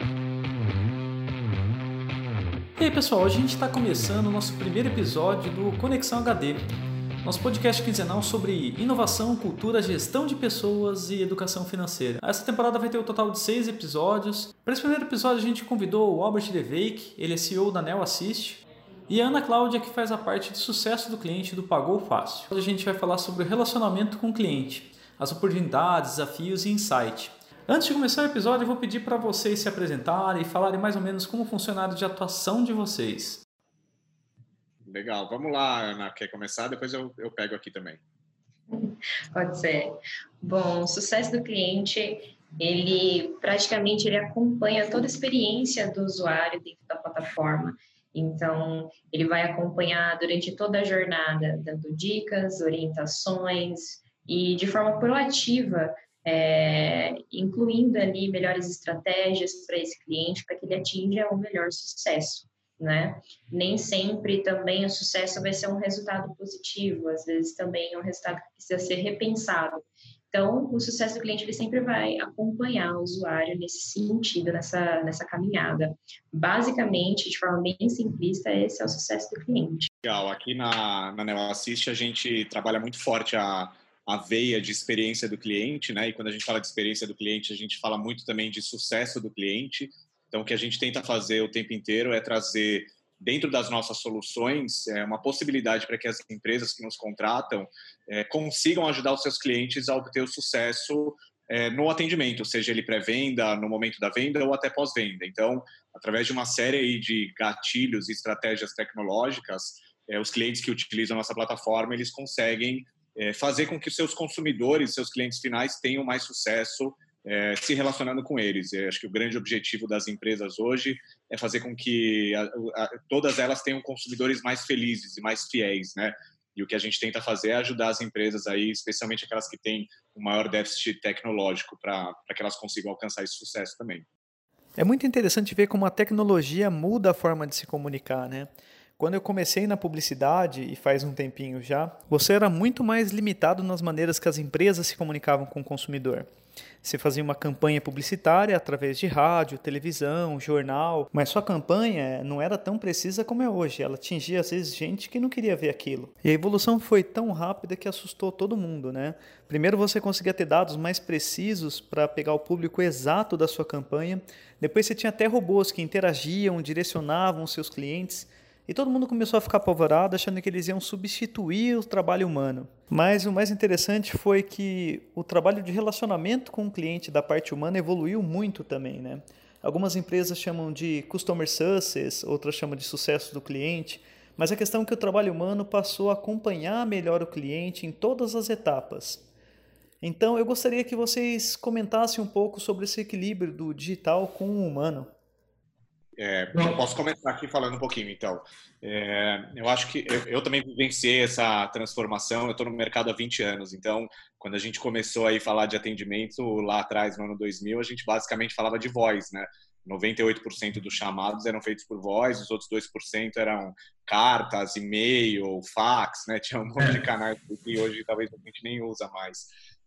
E aí pessoal, hoje a gente está começando o nosso primeiro episódio do Conexão HD, nosso podcast quinzenal sobre inovação, cultura, gestão de pessoas e educação financeira. Essa temporada vai ter um total de seis episódios. Para esse primeiro episódio a gente convidou o Albert Deveik, ele é CEO da Neo Assist, e a Ana Cláudia, que faz a parte de sucesso do cliente do Pagou Fácil. Hoje a gente vai falar sobre o relacionamento com o cliente, as oportunidades, desafios e insight. Antes de começar o episódio, eu vou pedir para vocês se apresentarem e falarem mais ou menos como funciona a área de atuação de vocês. Legal, vamos lá, Ana, quer começar? Depois eu, eu pego aqui também. Pode ser. Bom, o sucesso do cliente, ele praticamente ele acompanha toda a experiência do usuário dentro da plataforma. Então, ele vai acompanhar durante toda a jornada, dando dicas, orientações e de forma proativa, é, incluindo ali melhores estratégias para esse cliente, para que ele atinja o melhor sucesso. Né? Nem sempre também o sucesso vai ser um resultado positivo, às vezes também é um resultado que precisa ser repensado. Então, o sucesso do cliente ele sempre vai acompanhar o usuário nesse sentido, nessa, nessa caminhada. Basicamente, de forma bem simplista, esse é o sucesso do cliente. Legal. Aqui na, na Neo Assist, a gente trabalha muito forte a, a veia de experiência do cliente, né? E quando a gente fala de experiência do cliente, a gente fala muito também de sucesso do cliente. Então, o que a gente tenta fazer o tempo inteiro é trazer dentro das nossas soluções, é uma possibilidade para que as empresas que nos contratam é, consigam ajudar os seus clientes a obter o sucesso é, no atendimento, seja ele pré-venda, no momento da venda ou até pós-venda. Então, através de uma série de gatilhos e estratégias tecnológicas, é, os clientes que utilizam a nossa plataforma, eles conseguem é, fazer com que seus consumidores, seus clientes finais tenham mais sucesso é, se relacionando com eles. Eu acho que o grande objetivo das empresas hoje é fazer com que a, a, todas elas tenham consumidores mais felizes e mais fiéis, né? E o que a gente tenta fazer é ajudar as empresas aí, especialmente aquelas que têm um maior déficit tecnológico, para que elas consigam alcançar esse sucesso também. É muito interessante ver como a tecnologia muda a forma de se comunicar, né? Quando eu comecei na publicidade, e faz um tempinho já, você era muito mais limitado nas maneiras que as empresas se comunicavam com o consumidor. Você fazia uma campanha publicitária através de rádio, televisão, jornal, mas sua campanha não era tão precisa como é hoje. Ela atingia às vezes gente que não queria ver aquilo. E a evolução foi tão rápida que assustou todo mundo, né? Primeiro você conseguia ter dados mais precisos para pegar o público exato da sua campanha. Depois você tinha até robôs que interagiam, direcionavam seus clientes. E todo mundo começou a ficar apavorado, achando que eles iam substituir o trabalho humano. Mas o mais interessante foi que o trabalho de relacionamento com o cliente da parte humana evoluiu muito também, né? Algumas empresas chamam de customer success, outras chamam de sucesso do cliente, mas a questão é que o trabalho humano passou a acompanhar melhor o cliente em todas as etapas. Então, eu gostaria que vocês comentassem um pouco sobre esse equilíbrio do digital com o humano. É, eu posso começar aqui falando um pouquinho, então. É, eu acho que eu, eu, também vivenciei essa transformação. Eu estou no mercado há 20 anos, então, quando a gente começou a falar de atendimento lá atrás, no ano 2000, a gente basicamente falava de voz, né? 98% dos chamados eram feitos por voz, os outros 2% eram cartas, e-mail, fax, né? Tinha um monte de canais que hoje talvez a gente nem usa mais.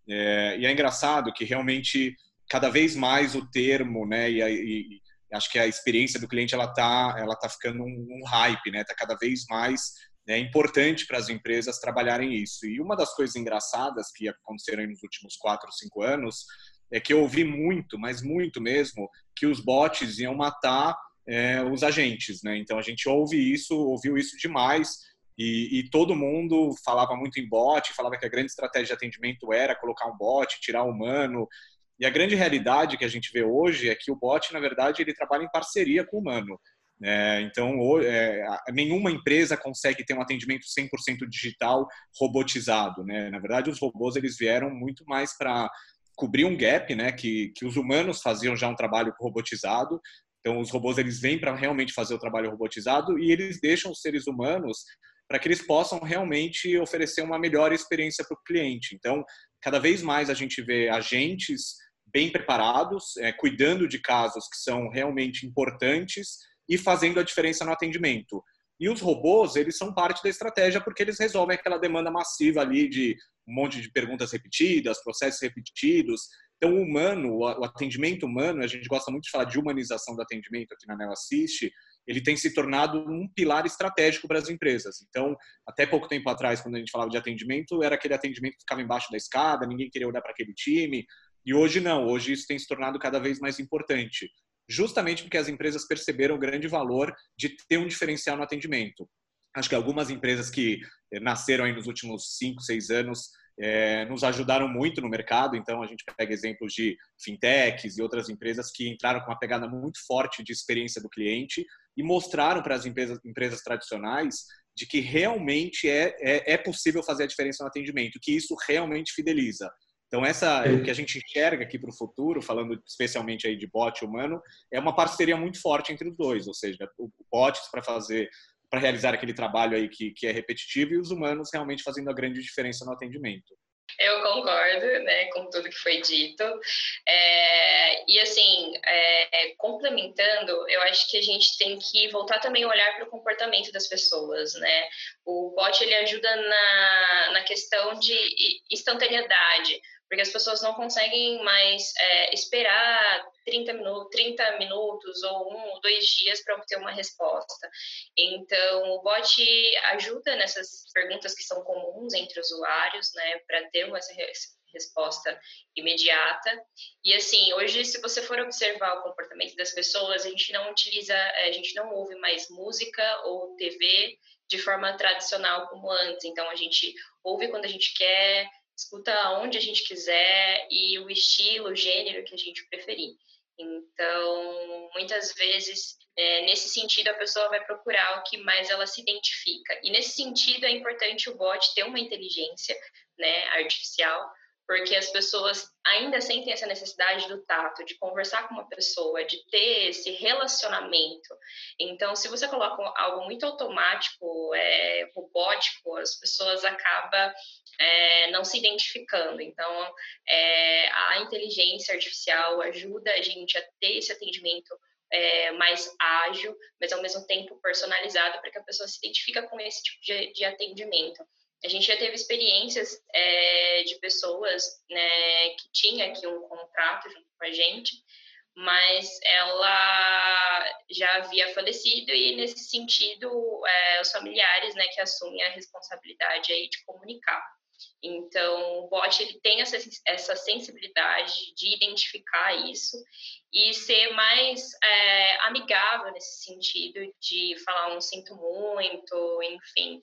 É, e é engraçado que realmente cada vez mais o termo, né? E, e, acho que a experiência do cliente ela tá ela tá ficando um, um hype né? Tá cada vez mais né, importante para as empresas trabalharem isso. E uma das coisas engraçadas que aconteceram nos últimos quatro cinco anos é que eu ouvi muito mas muito mesmo que os bots iam matar é, os agentes né? Então a gente ouve isso ouviu isso demais e, e, todo mundo falava muito em bot, falava que a grande estratégia de atendimento era colocar um bot, tirar o humano, e a grande realidade que a gente vê hoje é que o bot, na verdade, ele trabalha em parceria com o humano. É, então, é, nenhuma empresa consegue ter um atendimento 100% digital robotizado. Né? Na verdade, os robôs eles vieram muito mais para cobrir um gap, né? que, que os humanos faziam já um trabalho robotizado. Então, os robôs eles vêm para realmente fazer o trabalho robotizado e eles deixam os seres humanos para que eles possam realmente oferecer uma melhor experiência para o cliente. Então, cada vez mais a gente vê agentes bem preparados, é, cuidando de casos que são realmente importantes e fazendo a diferença no atendimento. E os robôs, eles são parte da estratégia porque eles resolvem aquela demanda massiva ali de um monte de perguntas repetidas, processos repetidos. Então, o humano, o atendimento humano, a gente gosta muito de falar de humanização do atendimento aqui na Neo Assist, ele tem se tornado um pilar estratégico para as empresas. Então, até pouco tempo atrás, quando a gente falava de atendimento, era aquele atendimento que ficava embaixo da escada, ninguém queria olhar para aquele time. E hoje não, hoje isso tem se tornado cada vez mais importante, justamente porque as empresas perceberam o grande valor de ter um diferencial no atendimento. Acho que algumas empresas que eh, nasceram aí nos últimos cinco, seis anos é, nos ajudaram muito no mercado. Então, a gente pega exemplos de fintechs e outras empresas que entraram com uma pegada muito forte de experiência do cliente e mostraram para as empresas, empresas tradicionais de que realmente é, é, é, possível fazer a diferença no atendimento, que isso realmente fideliza. Então, essa o que a gente enxerga aqui para o futuro, falando especialmente aí de bot humano, é uma parceria muito forte entre os dois, ou seja, o bots para fazer para realizar aquele trabalho aí que, que é repetitivo e os humanos realmente fazendo a grande diferença no atendimento. Eu concordo, né, com tudo que foi dito. É, e assim, é, complementando, eu acho que a gente tem que voltar também a olhar para o comportamento das pessoas, né? O bot ele ajuda na, na questão de instantaneidade porque as pessoas não conseguem mais é, esperar 30, minu 30 minutos ou um ou dois dias para obter uma resposta. Então, o bot ajuda nessas perguntas que são comuns entre usuários, né, para ter uma resposta imediata. E assim, hoje, se você for observar o comportamento das pessoas, a gente não utiliza, a gente não ouve mais música ou TV de forma tradicional como antes. Então, a gente ouve quando a gente quer, escuta onde a gente quiser e o estilo, o gênero que a gente preferir. Então, muitas vezes, é, nesse sentido, a pessoa vai procurar o que mais ela se identifica. E nesse sentido, é importante o bot ter uma inteligência né, artificial porque as pessoas ainda sentem essa necessidade do tato, de conversar com uma pessoa, de ter esse relacionamento. Então, se você coloca algo muito automático, é, robótico, as pessoas acabam é, não se identificando. Então, é, a inteligência artificial ajuda a gente a ter esse atendimento é, mais ágil, mas ao mesmo tempo personalizado, para que a pessoa se identifique com esse tipo de, de atendimento. A gente já teve experiências é, de pessoas né, que tinha aqui um contrato junto com a gente, mas ela já havia falecido e nesse sentido é, os familiares né, que assumem a responsabilidade aí de comunicar. Então, o bot ele tem essa, essa sensibilidade de identificar isso e ser mais é, amigável nesse sentido de falar um sinto muito, enfim,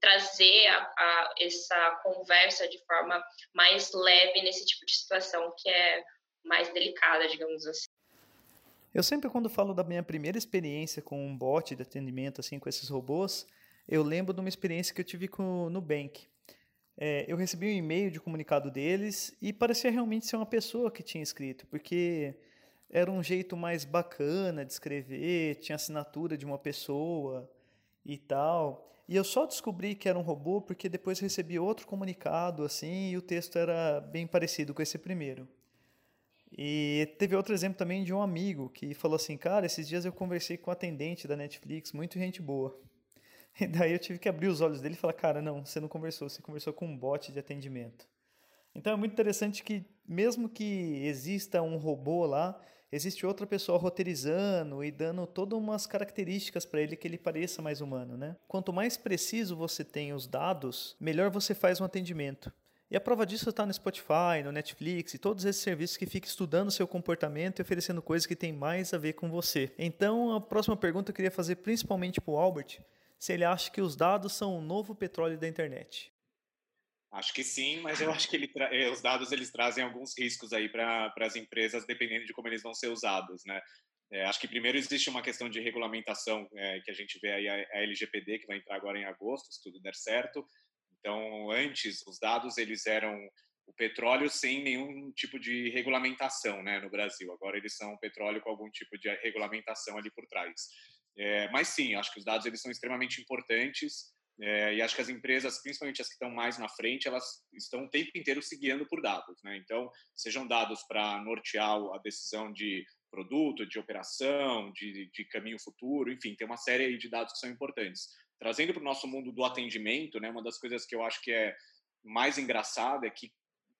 trazer a, a, essa conversa de forma mais leve nesse tipo de situação que é mais delicada, digamos assim. Eu sempre, quando falo da minha primeira experiência com um bot de atendimento, assim, com esses robôs, eu lembro de uma experiência que eu tive com o Nubank. É, eu recebi um e-mail de comunicado deles e parecia realmente ser uma pessoa que tinha escrito, porque era um jeito mais bacana de escrever, tinha assinatura de uma pessoa e tal. E eu só descobri que era um robô porque depois recebi outro comunicado assim e o texto era bem parecido com esse primeiro. E teve outro exemplo também de um amigo que falou assim: Cara, esses dias eu conversei com o atendente da Netflix, muito gente boa. E daí eu tive que abrir os olhos dele e falar: Cara, não, você não conversou, você conversou com um bot de atendimento. Então é muito interessante que, mesmo que exista um robô lá, existe outra pessoa roteirizando e dando todas umas características para ele que ele pareça mais humano, né? Quanto mais preciso você tem os dados, melhor você faz um atendimento. E a prova disso está no Spotify, no Netflix e todos esses serviços que ficam estudando seu comportamento e oferecendo coisas que têm mais a ver com você. então, a próxima pergunta eu queria fazer principalmente para o Albert, se ele acha que os dados são o novo petróleo da internet. Acho que sim, mas eu acho que ele eh, os dados eles trazem alguns riscos aí para as empresas, dependendo de como eles vão ser usados, né? É, acho que primeiro existe uma questão de regulamentação é, que a gente vê aí a, a, LGPD que vai entrar agora em agosto, se tudo der certo. Então, antes os dados eles eram o petróleo sem nenhum tipo de regulamentação, né, no Brasil. Agora eles são petróleo com algum tipo de regulamentação ali por trás. É, mas sim, acho que os dados eles são extremamente importantes. É, e acho que as empresas, principalmente as que estão mais na frente, elas estão o tempo inteiro se guiando por dados. Né? Então, sejam dados para nortear a decisão de produto, de operação, de, de caminho futuro, enfim, tem uma série de dados que são importantes. Trazendo para o nosso mundo do atendimento, né, uma das coisas que eu acho que é mais engraçada é que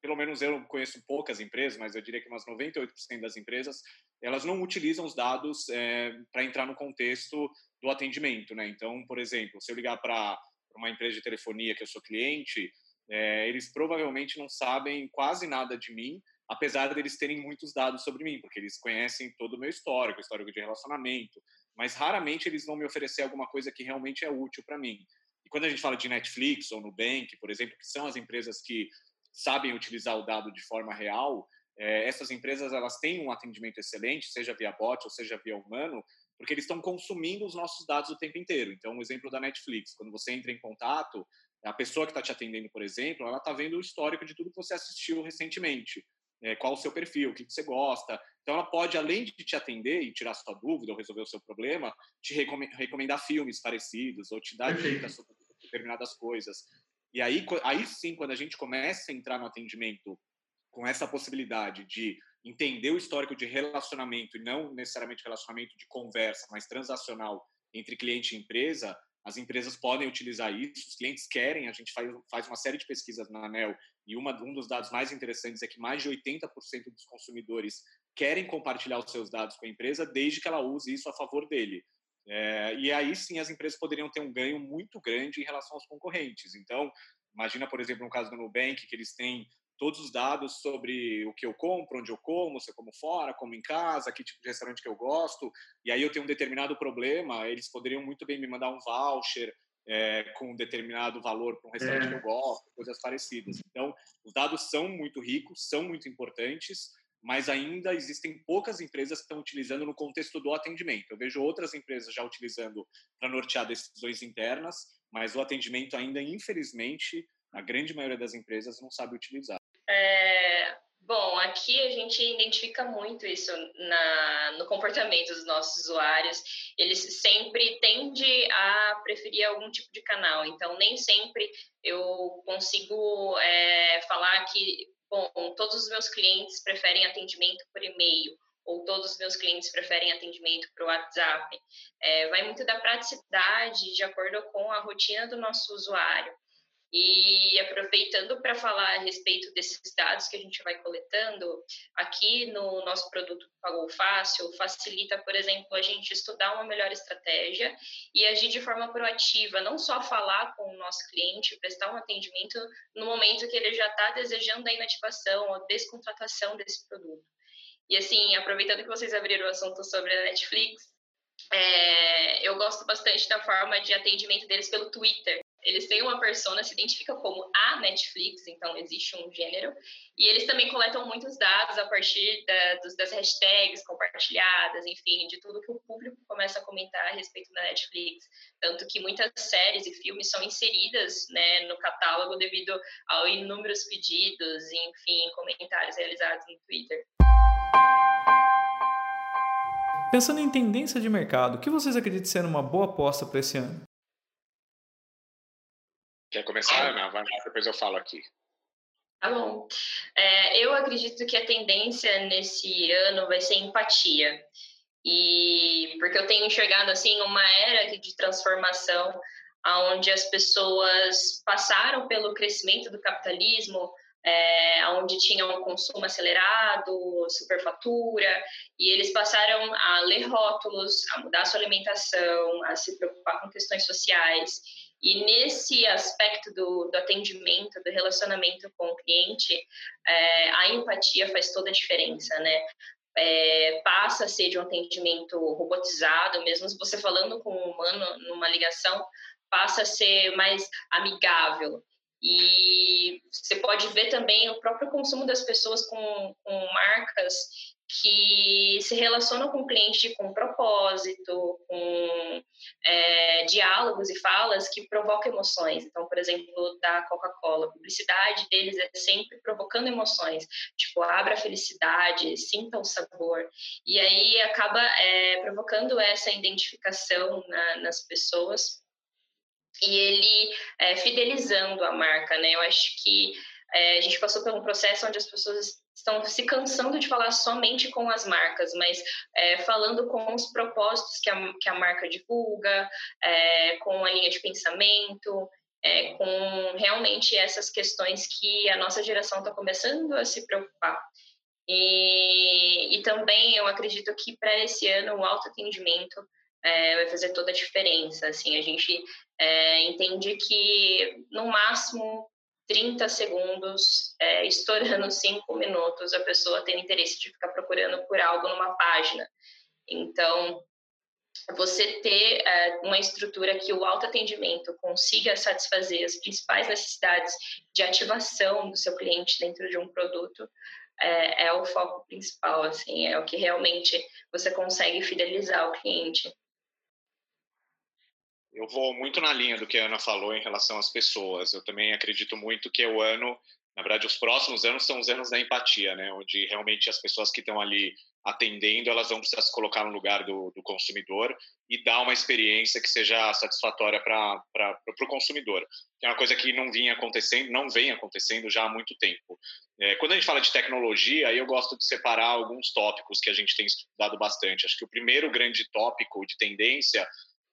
pelo menos eu conheço poucas empresas, mas eu diria que umas 98% das empresas, elas não utilizam os dados é, para entrar no contexto do atendimento, né? Então, por exemplo, se eu ligar para uma empresa de telefonia que eu sou cliente, é, eles provavelmente não sabem quase nada de mim, apesar deles terem muitos dados sobre mim, porque eles conhecem todo o meu histórico, histórico de relacionamento, mas raramente eles vão me oferecer alguma coisa que realmente é útil para mim. E quando a gente fala de Netflix ou Nubank, por exemplo, que são as empresas que sabem utilizar o dado de forma real, é, essas empresas elas têm um atendimento excelente, seja via bot ou seja via humano, porque eles estão consumindo os nossos dados o tempo inteiro. Então, o exemplo da Netflix, quando você entra em contato, a pessoa que está te atendendo, por exemplo, ela está vendo o histórico de tudo que você assistiu recentemente. É, qual o seu perfil, o que, que você gosta. Então, ela pode, além de te atender e tirar sua dúvida ou resolver o seu problema, te recomendar filmes parecidos ou te dar dicas sobre determinadas coisas. E aí, aí sim, quando a gente começa a entrar no atendimento com essa possibilidade de entender o histórico de relacionamento e não necessariamente relacionamento de conversa, mas transacional entre cliente e empresa, as empresas podem utilizar isso, os clientes querem, a gente faz, faz uma série de pesquisas na ANEL e uma, um dos dados mais interessantes é que mais de 80% dos consumidores querem compartilhar os seus dados com a empresa desde que ela use isso a favor dele. É, e aí sim as empresas poderiam ter um ganho muito grande em relação aos concorrentes. Então, imagina, por exemplo, no caso do Nubank, que eles têm todos os dados sobre o que eu compro, onde eu como, se eu como fora, como em casa, que tipo de restaurante que eu gosto, e aí eu tenho um determinado problema, eles poderiam muito bem me mandar um voucher é, com um determinado valor para um restaurante é. que eu gosto, coisas parecidas. Então, os dados são muito ricos, são muito importantes, mas ainda existem poucas empresas que estão utilizando no contexto do atendimento. Eu vejo outras empresas já utilizando para nortear decisões internas, mas o atendimento ainda, infelizmente, a grande maioria das empresas não sabe utilizar. É, bom, aqui a gente identifica muito isso na, no comportamento dos nossos usuários. Eles sempre tendem a preferir algum tipo de canal, então nem sempre eu consigo é, falar que bom, todos os meus clientes preferem atendimento por e-mail ou todos os meus clientes preferem atendimento por WhatsApp. É, vai muito da praticidade de acordo com a rotina do nosso usuário. E aproveitando para falar a respeito desses dados que a gente vai coletando, aqui no nosso produto Pagou Fácil, facilita, por exemplo, a gente estudar uma melhor estratégia e agir de forma proativa, não só falar com o nosso cliente, prestar um atendimento no momento que ele já está desejando a inativação ou descontratação desse produto. E assim, aproveitando que vocês abriram o assunto sobre a Netflix, é, eu gosto bastante da forma de atendimento deles pelo Twitter eles têm uma persona, se identifica como a Netflix, então existe um gênero, e eles também coletam muitos dados a partir da, dos, das hashtags compartilhadas, enfim, de tudo que o público começa a comentar a respeito da Netflix. Tanto que muitas séries e filmes são inseridas né, no catálogo devido a inúmeros pedidos, enfim, comentários realizados no Twitter. Pensando em tendência de mercado, o que vocês acreditam ser uma boa aposta para esse ano? Quer começar, Ana? Vai lá, depois eu falo aqui. Tá bom. É, eu acredito que a tendência nesse ano vai ser empatia. E porque eu tenho enxergado assim uma era de transformação onde as pessoas passaram pelo crescimento do capitalismo, é, onde tinham um consumo acelerado, superfatura, e eles passaram a ler rótulos, a mudar sua alimentação, a se preocupar com questões sociais. E nesse aspecto do, do atendimento, do relacionamento com o cliente, é, a empatia faz toda a diferença, né? É, passa a ser de um atendimento robotizado, mesmo você falando com um humano numa ligação, passa a ser mais amigável. E você pode ver também o próprio consumo das pessoas com, com marcas que se relacionam com o cliente com propósito, com é, diálogos e falas que provocam emoções. Então, por exemplo, da Coca-Cola, a publicidade deles é sempre provocando emoções, tipo, abra a felicidade, sinta o sabor. E aí acaba é, provocando essa identificação na, nas pessoas e ele é, fidelizando a marca, né? Eu acho que é, a gente passou por um processo onde as pessoas estão se cansando de falar somente com as marcas, mas é, falando com os propósitos que a, que a marca divulga, é, com a linha de pensamento. é, com realmente essas questões que a nossa geração está começando a se preocupar. E, e também eu acredito que para esse ano o autoatendimento é, vai fazer toda a diferença. Assim, a gente é, entende que no máximo 30 segundos, é, estourando 5 minutos, a pessoa tem interesse de ficar procurando por algo numa página. Então, você ter é, uma estrutura que o autoatendimento consiga satisfazer as principais necessidades de ativação do seu cliente dentro de um produto é, é o foco principal, assim, é o que realmente você consegue fidelizar o cliente. Eu vou muito na linha do que a Ana falou em relação às pessoas. Eu também acredito muito que é o ano, na verdade, os próximos anos são os anos da empatia, né? Onde realmente as pessoas que estão ali atendendo, elas vão precisar se colocar no lugar do, do consumidor e dar uma experiência que seja satisfatória para o consumidor. Que é uma coisa que não vinha acontecendo, não vem acontecendo já há muito tempo. É, quando a gente fala de tecnologia, eu gosto de separar alguns tópicos que a gente tem estudado bastante. Acho que o primeiro grande tópico de tendência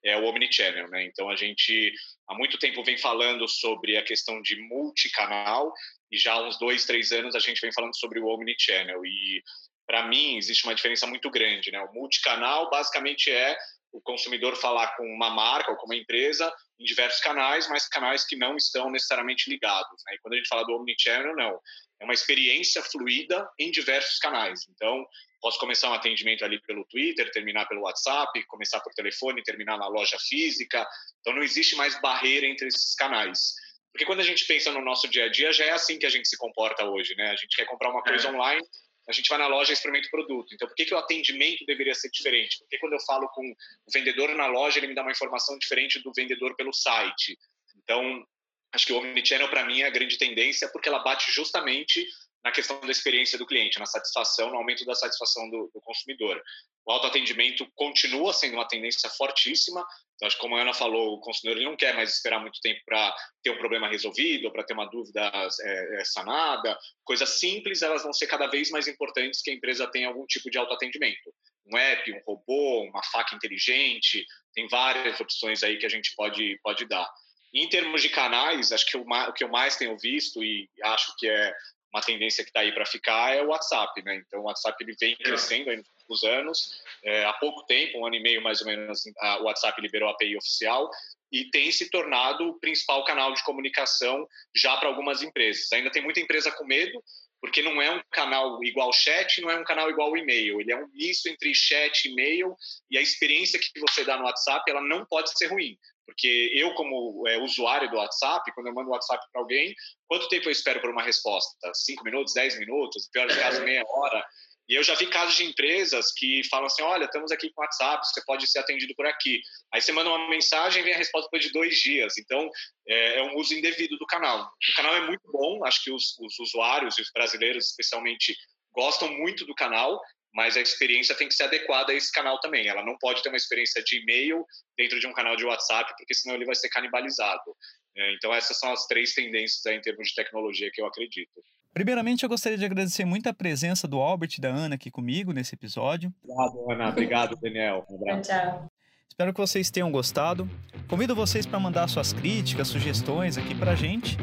é o omnichannel, né? Então a gente há muito tempo vem falando sobre a questão de multicanal e já há uns dois, três anos a gente vem falando sobre o omnichannel e para mim existe uma diferença muito grande, né? O multicanal basicamente é o consumidor falar com uma marca ou com uma empresa em diversos canais, mas canais que não estão necessariamente ligados. Né? E quando a gente fala do omnichannel, não. É uma experiência fluida em diversos canais. Então, Posso começar um atendimento ali pelo Twitter, terminar pelo WhatsApp, começar por telefone, terminar na loja física. Então não existe mais barreira entre esses canais. Porque quando a gente pensa no nosso dia a dia, já é assim que a gente se comporta hoje, né? A gente quer comprar uma coisa é. online, a gente vai na loja e experimenta o produto. Então, por que, que o atendimento deveria ser diferente? Porque quando eu falo com o vendedor na loja, ele me dá uma informação diferente do vendedor pelo site. Então, acho que o Omnichannel, para mim, é a grande tendência, porque ela bate justamente na questão da experiência do cliente, na satisfação, no aumento da satisfação do, do consumidor. O autoatendimento continua sendo uma tendência fortíssima. Então, acho que como a Ana falou, o consumidor ele não quer mais esperar muito tempo para ter um problema resolvido, para ter uma dúvida é, é, sanada. Coisas simples, elas vão ser cada vez mais importantes que a empresa tenha algum tipo de autoatendimento. Um app, um robô, uma faca inteligente, tem várias opções aí que a gente pode, pode dar. Em termos de canais, acho que o, o que eu mais tenho visto e acho que é uma tendência que está aí para ficar é o WhatsApp, né? Então o WhatsApp ele vem crescendo aí nos últimos anos. É, há pouco tempo, um ano e meio mais ou menos, o WhatsApp liberou a API oficial e tem se tornado o principal canal de comunicação já para algumas empresas. Ainda tem muita empresa com medo, porque não é um canal igual chat, não é um canal igual e-mail. Ele é um misto entre chat e e-mail e a experiência que você dá no WhatsApp, ela não pode ser ruim. Porque eu, como é, usuário do WhatsApp, quando eu mando um WhatsApp para alguém, quanto tempo eu espero por uma resposta? Cinco minutos, dez minutos, pior de caso, meia hora. E eu já vi casos de empresas que falam assim: olha, estamos aqui com WhatsApp, você pode ser atendido por aqui. Aí você manda uma mensagem vem a resposta depois de dois dias. Então, é, é, um uso indevido do canal. O canal é muito bom, acho que os, os usuários e os brasileiros, especialmente, gostam muito do canal mas a experiência tem que ser adequada a esse canal também. Ela não pode ter uma experiência de e-mail dentro de um canal de WhatsApp, porque senão ele vai ser canibalizado. É, então, essas são as três tendências em termos de tecnologia que eu acredito. Primeiramente, eu gostaria de agradecer muito a presença do Albert e da Ana aqui comigo nesse episódio. Obrigado, Ana. Obrigado, Daniel. Um Tchau. Espero que vocês tenham gostado. Convido vocês para mandar suas críticas, sugestões aqui para a gente.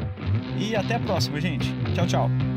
E até a próxima, gente. Tchau, tchau.